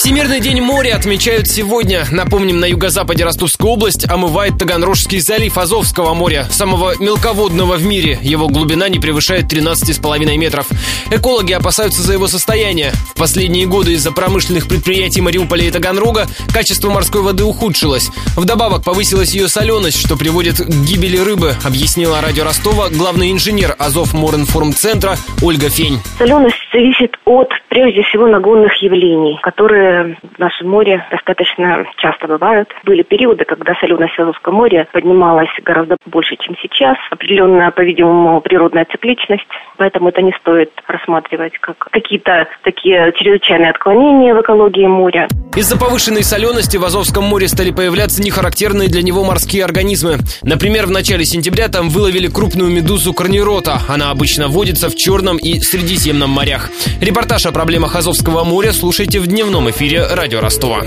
Всемирный день моря отмечают сегодня. Напомним, на юго-западе Ростовской области омывает Таганрожский залив Азовского моря, самого мелководного в мире. Его глубина не превышает 13,5 метров. Экологи опасаются за его состояние. В последние годы из-за промышленных предприятий Мариуполя и Таганрога качество морской воды ухудшилось. Вдобавок повысилась ее соленость, что приводит к гибели рыбы, объяснила радио Ростова главный инженер Азов Моринформцентра Ольга Фень. Соленость зависит от, прежде всего, нагонных явлений, которые в нашем море достаточно часто бывают. Были периоды, когда соленость в море поднималась гораздо больше, чем сейчас. Определенная, по-видимому, природная цикличность, поэтому это не стоит рассматривать как какие-то такие чрезвычайные отклонения в экологии моря. Из-за повышенной солености в Азовском море стали появляться нехарактерные для него морские организмы. Например, в начале сентября там выловили крупную медузу корнерота. Она обычно водится в Черном и Средиземном морях. Репортаж о проблемах Азовского моря слушайте в дневном эфире радио Ростова.